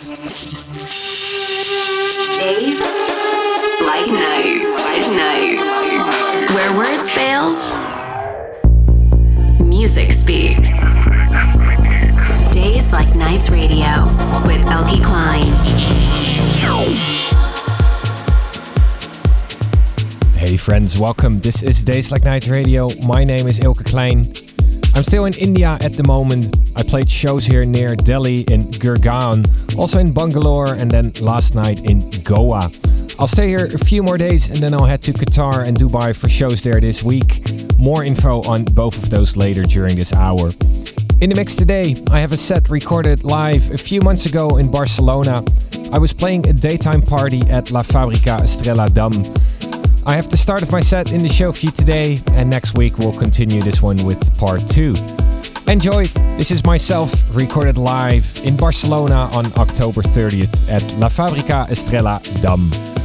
Days like nights. Where words fail, music speaks. Days like nights radio with Eelke Kleijn. Hey friends, welcome. This is Days Like Nights Radio. My name is Eelke Kleijn. I'm still in India at the moment. I played shows here near Delhi in Gurgaon, also in Bangalore, and then last night in Goa. I'll stay here a few more days and then I'll head to Qatar and Dubai for shows there this week. More info on both of those later during this hour. In the mix today, I have a set recorded live a few months ago in Barcelona. I was playing a daytime party at La Fabrica Estrella Damm. I have the start of my set in the show for you today, and next week we'll continue this one with part two. Enjoy! This is myself recorded live in Barcelona on October 30th at La Fabrica Estrella Damm.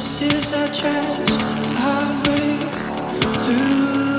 This is our chance, I highway through.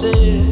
say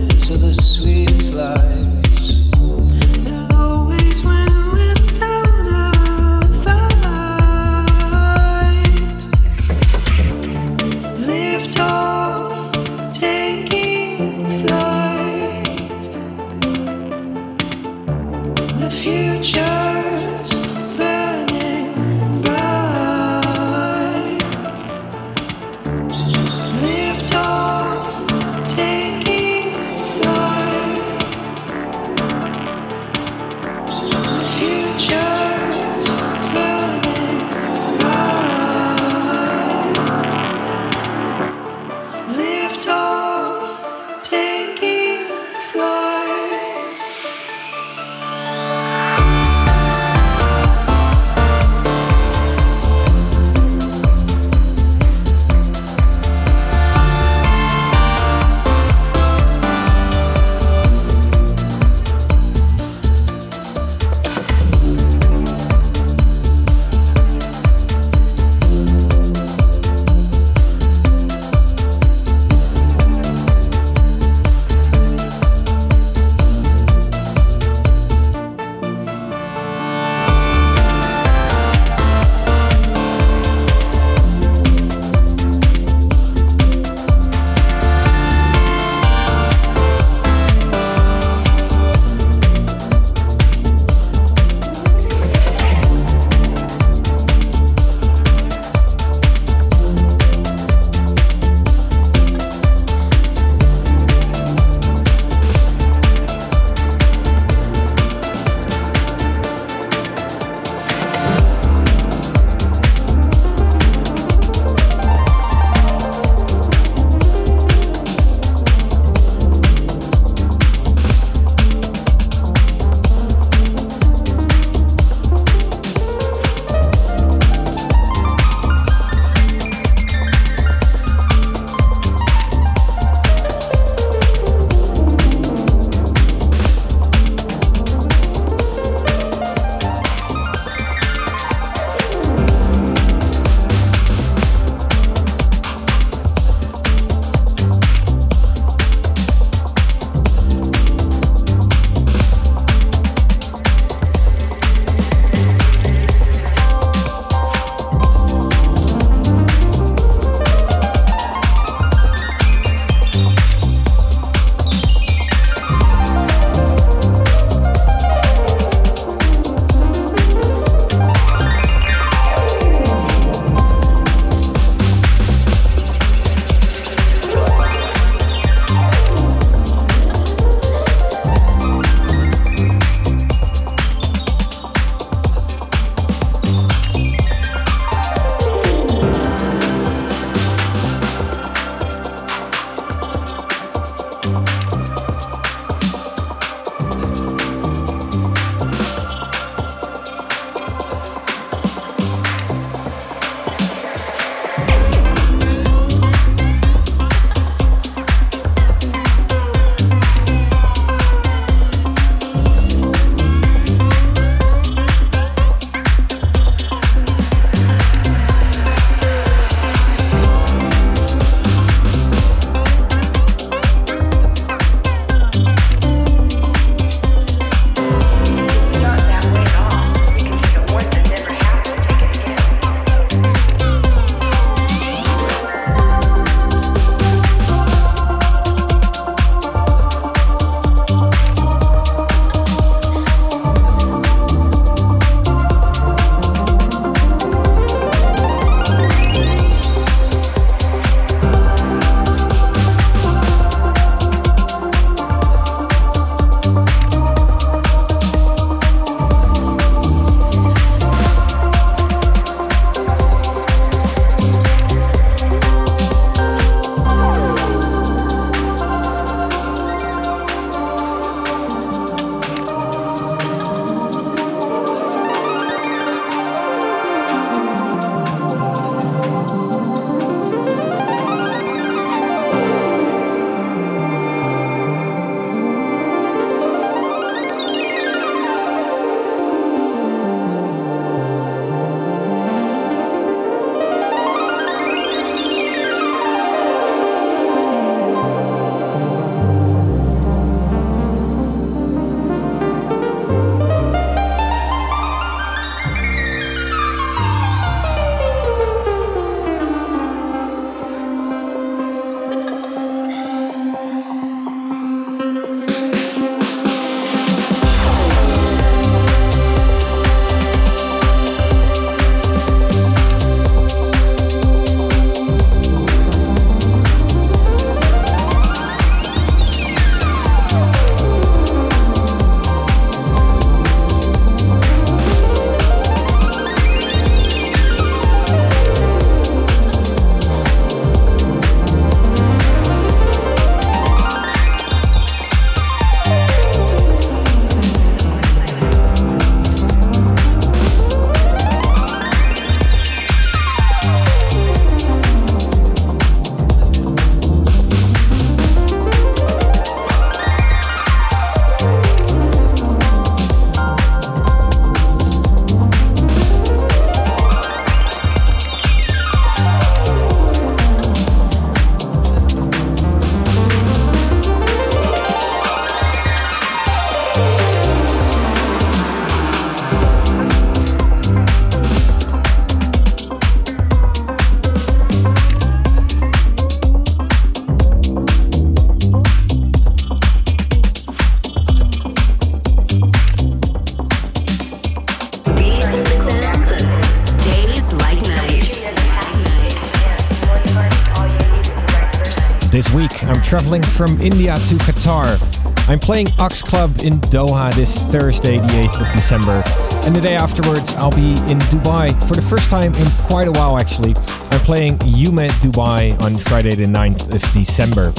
traveling from India to Qatar. I'm playing Ox Club in Doha this Thursday, the 8th of December. And the day afterwards, I'll be in Dubai for the first time in quite a while actually. I'm playing Yume Dubai on Friday, the 9th of December.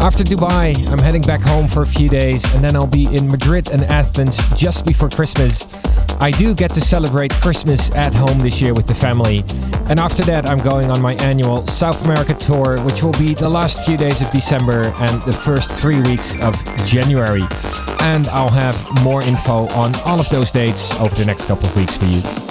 After Dubai, I'm heading back home for a few days and then I'll be in Madrid and Athens just before Christmas. I do get to celebrate Christmas at home this year with the family. And after that, I'm going on my annual South America tour, which will be the last few days of December and the first three weeks of January. And I'll have more info on all of those dates over the next couple of weeks for you.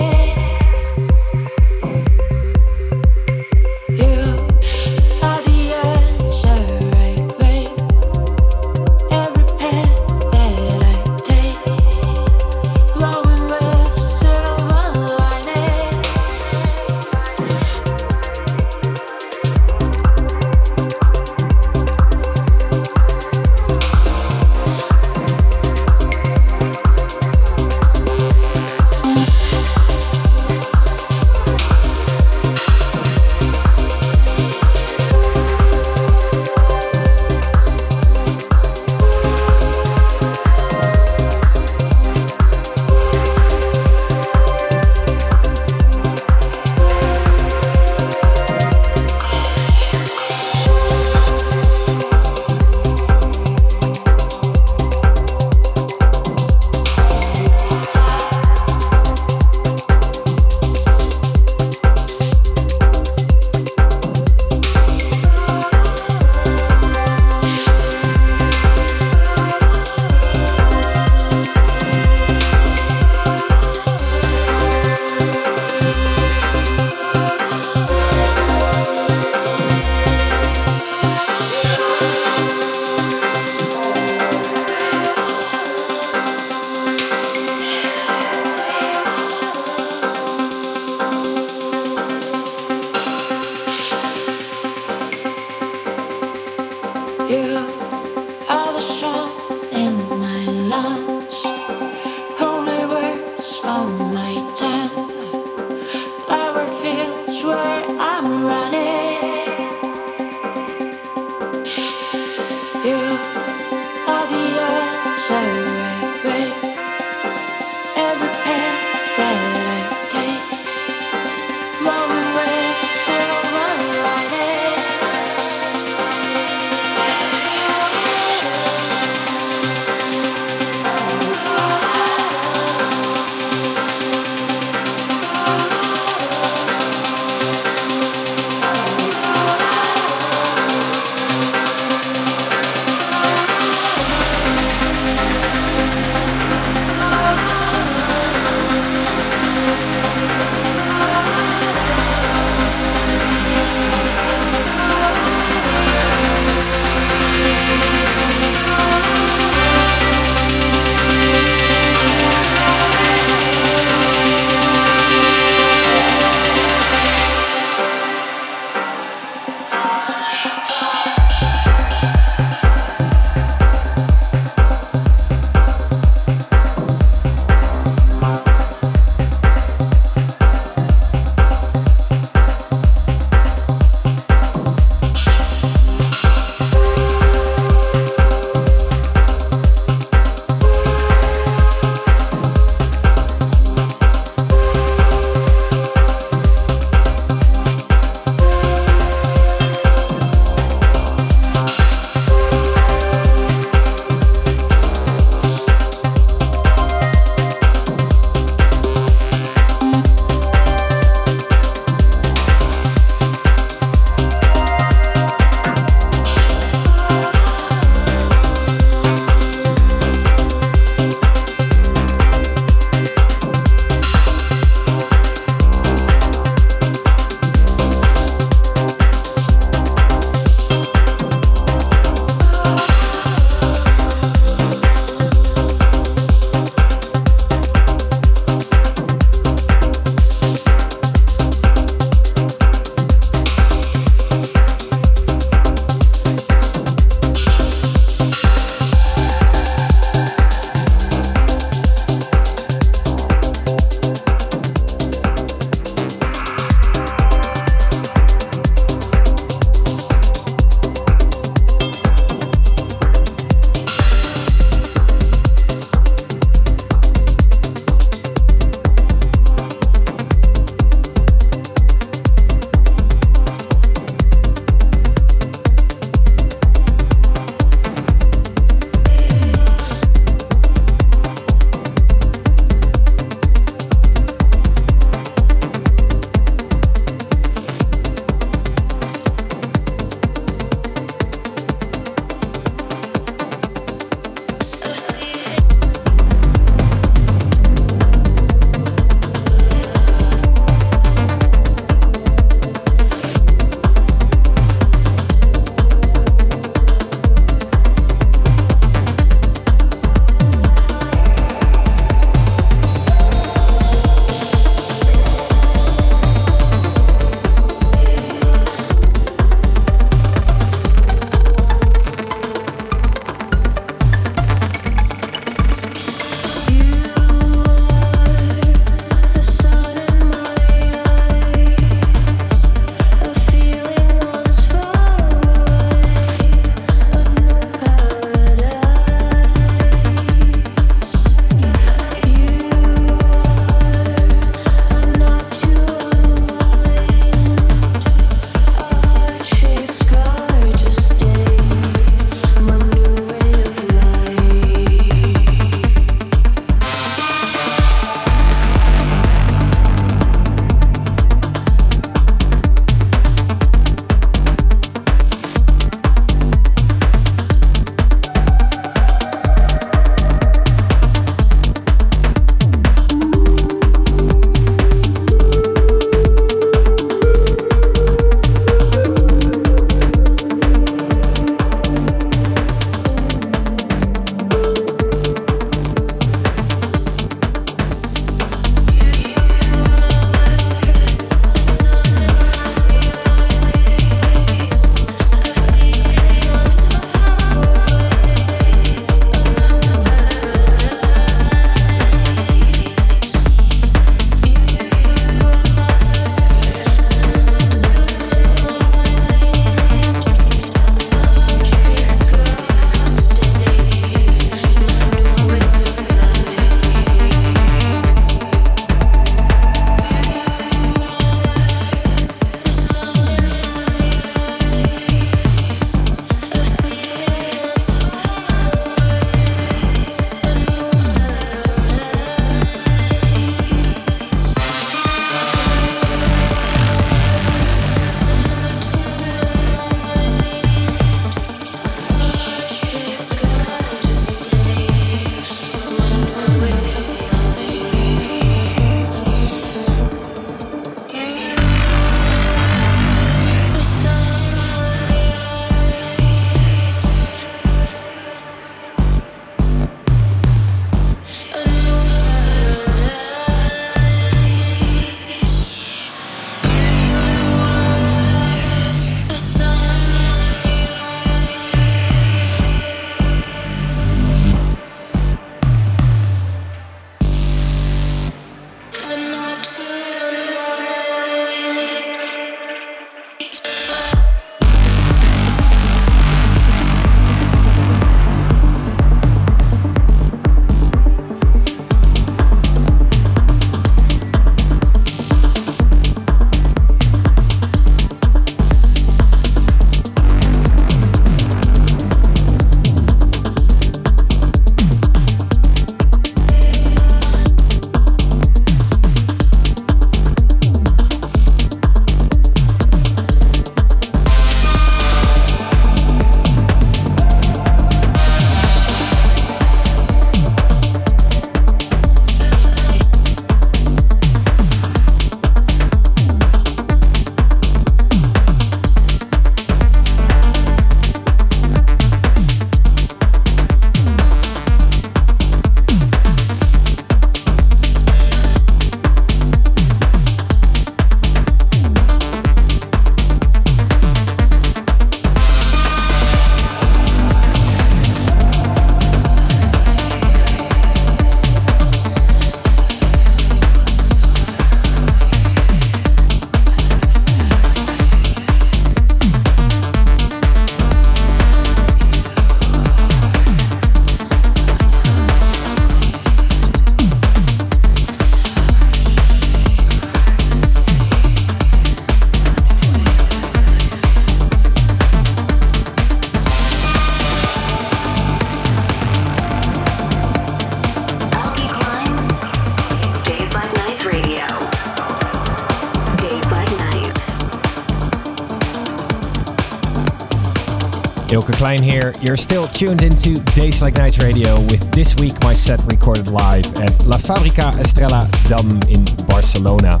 Klein here. You're still tuned into Days Like Nights Radio with this week my set recorded live at La Fabrica Estrella Damm in Barcelona.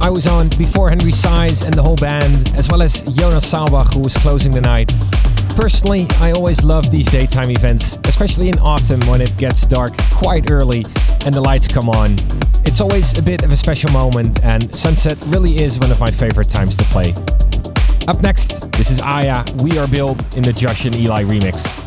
I was on before Henry Saiz and the whole band, as well as Jonas Saalbach, who was closing the night. Personally, I always love these daytime events, especially in autumn when it gets dark quite early and the lights come on. It's always a bit of a special moment, and sunset really is one of my favorite times to play. Up next, this is Aya, We Are Built in the Josh and Eli remix.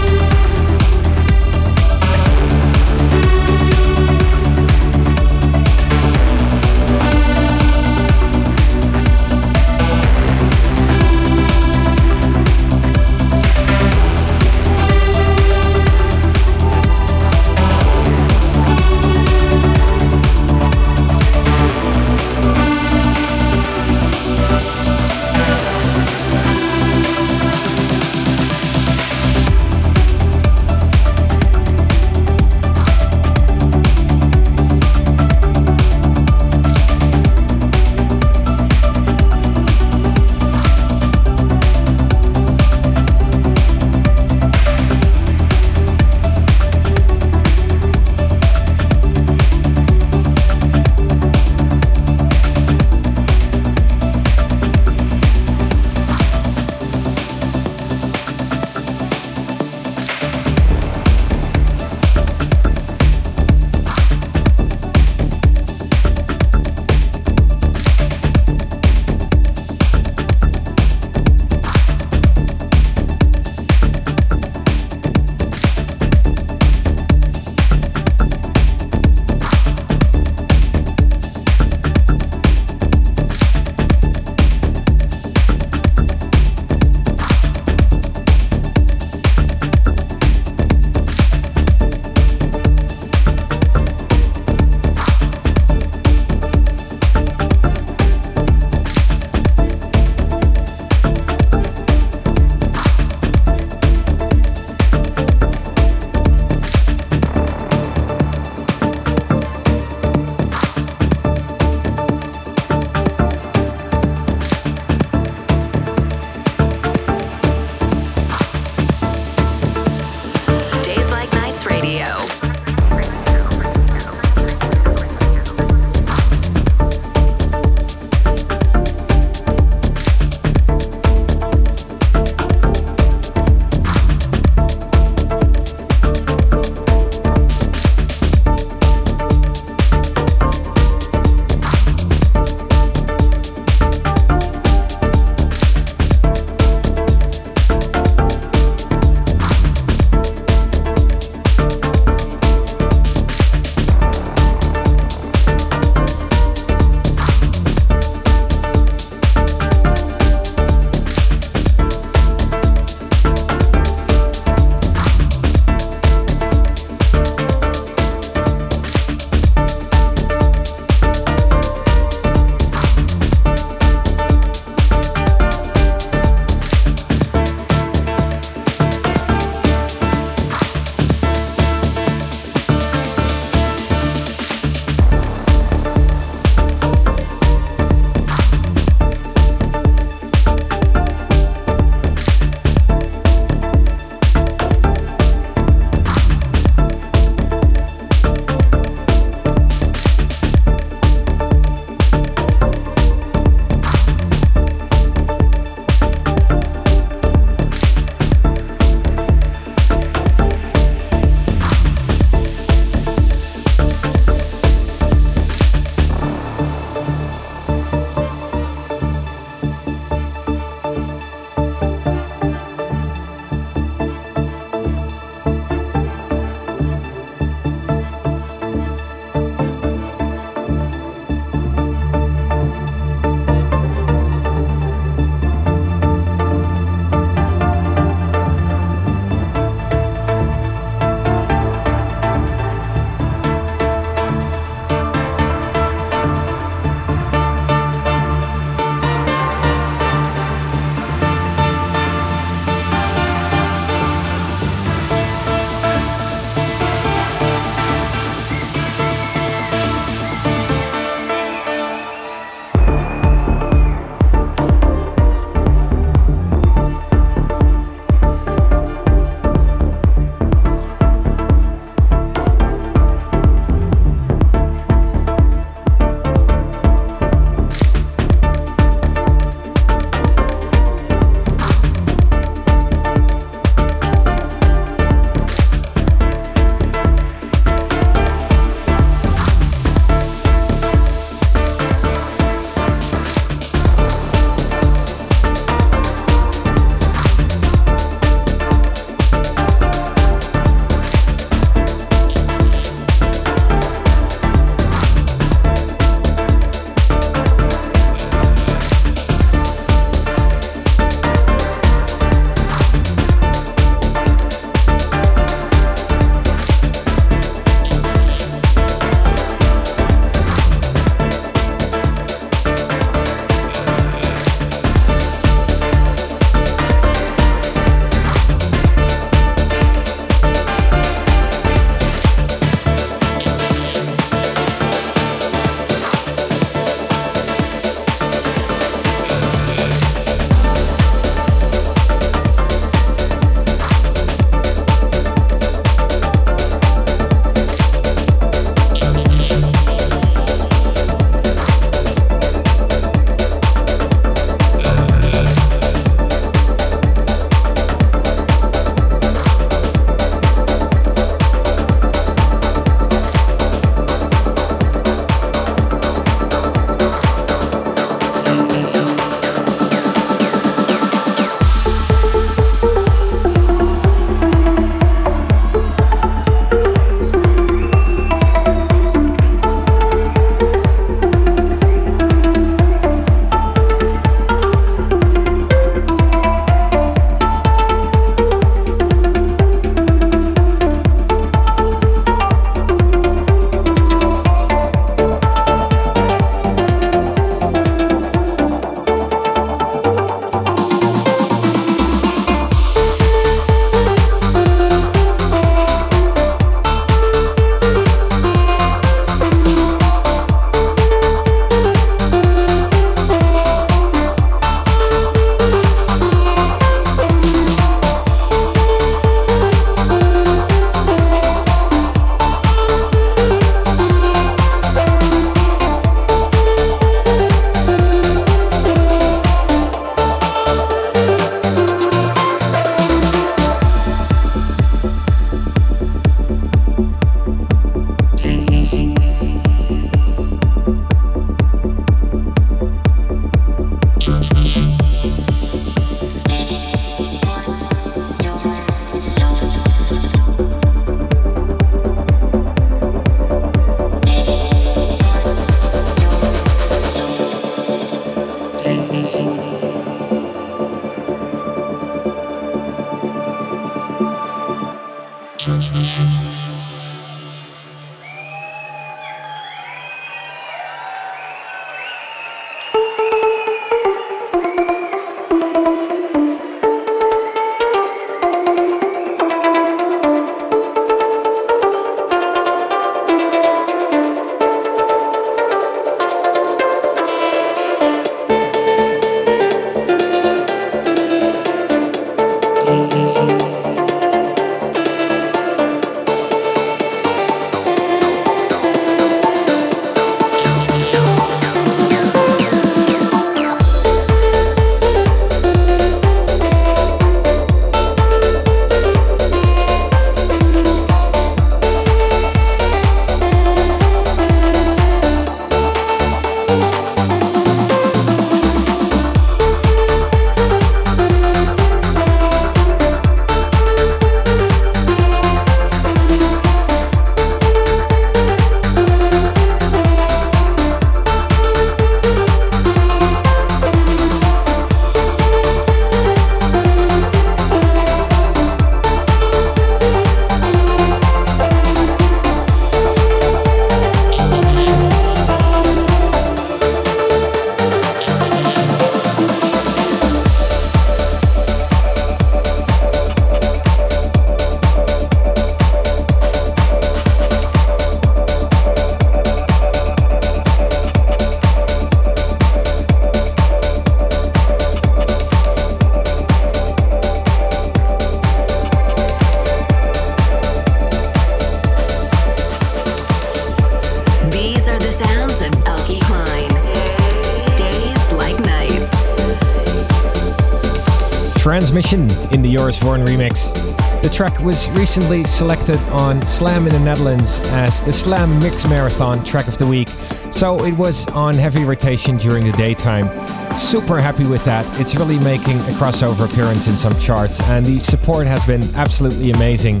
Transmission in the Joris Voorn remix. The track was recently selected on Slam in the Netherlands as the Slam Mix Marathon track of the week, so it was on heavy rotation during the daytime. Super happy with that. It's really making a crossover appearance in some charts, and the support has been absolutely amazing.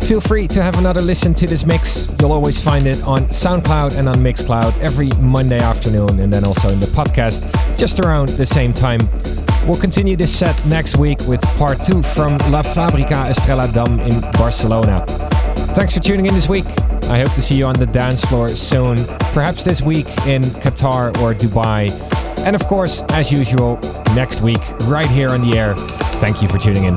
Feel free to have another listen to this mix. You'll always find it on SoundCloud and on Mixcloud every Monday afternoon, and then also in the podcast just around the same time. We'll continue this set next week with part two from La Fabrica Estrella Damm in Barcelona. Thanks for tuning in this week. I hope to see you on the dance floor soon, perhaps this week in Qatar or Dubai. And of course, as usual, next week, right here on the air. Thank you for tuning in.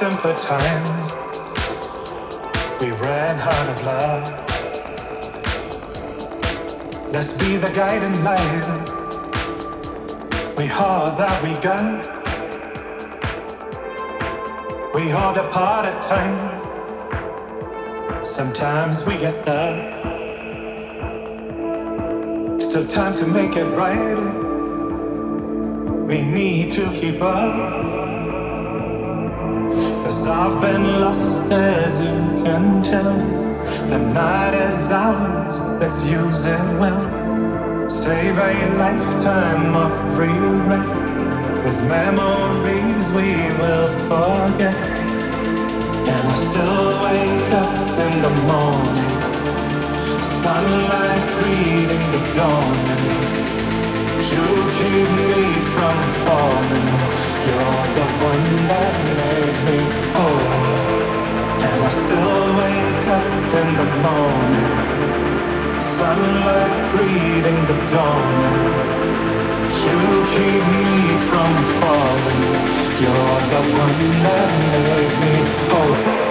times we've ran out of love. Let's be the guiding light. We all that we got. We all depart at times. Sometimes we get stuck. Still time to make it right. We need to keep up. I've been lost as you can tell. The night is ours, let's use it well. Save a lifetime of regret. With memories we will forget. And I still wake up in the morning. Sunlight greeting the dawning. You keep me from falling. You're the one that makes me whole. And I still wake up in the morning. Sunlight greeting the dawning. You keep me from falling. You're the one that makes me whole.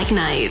Like Nights.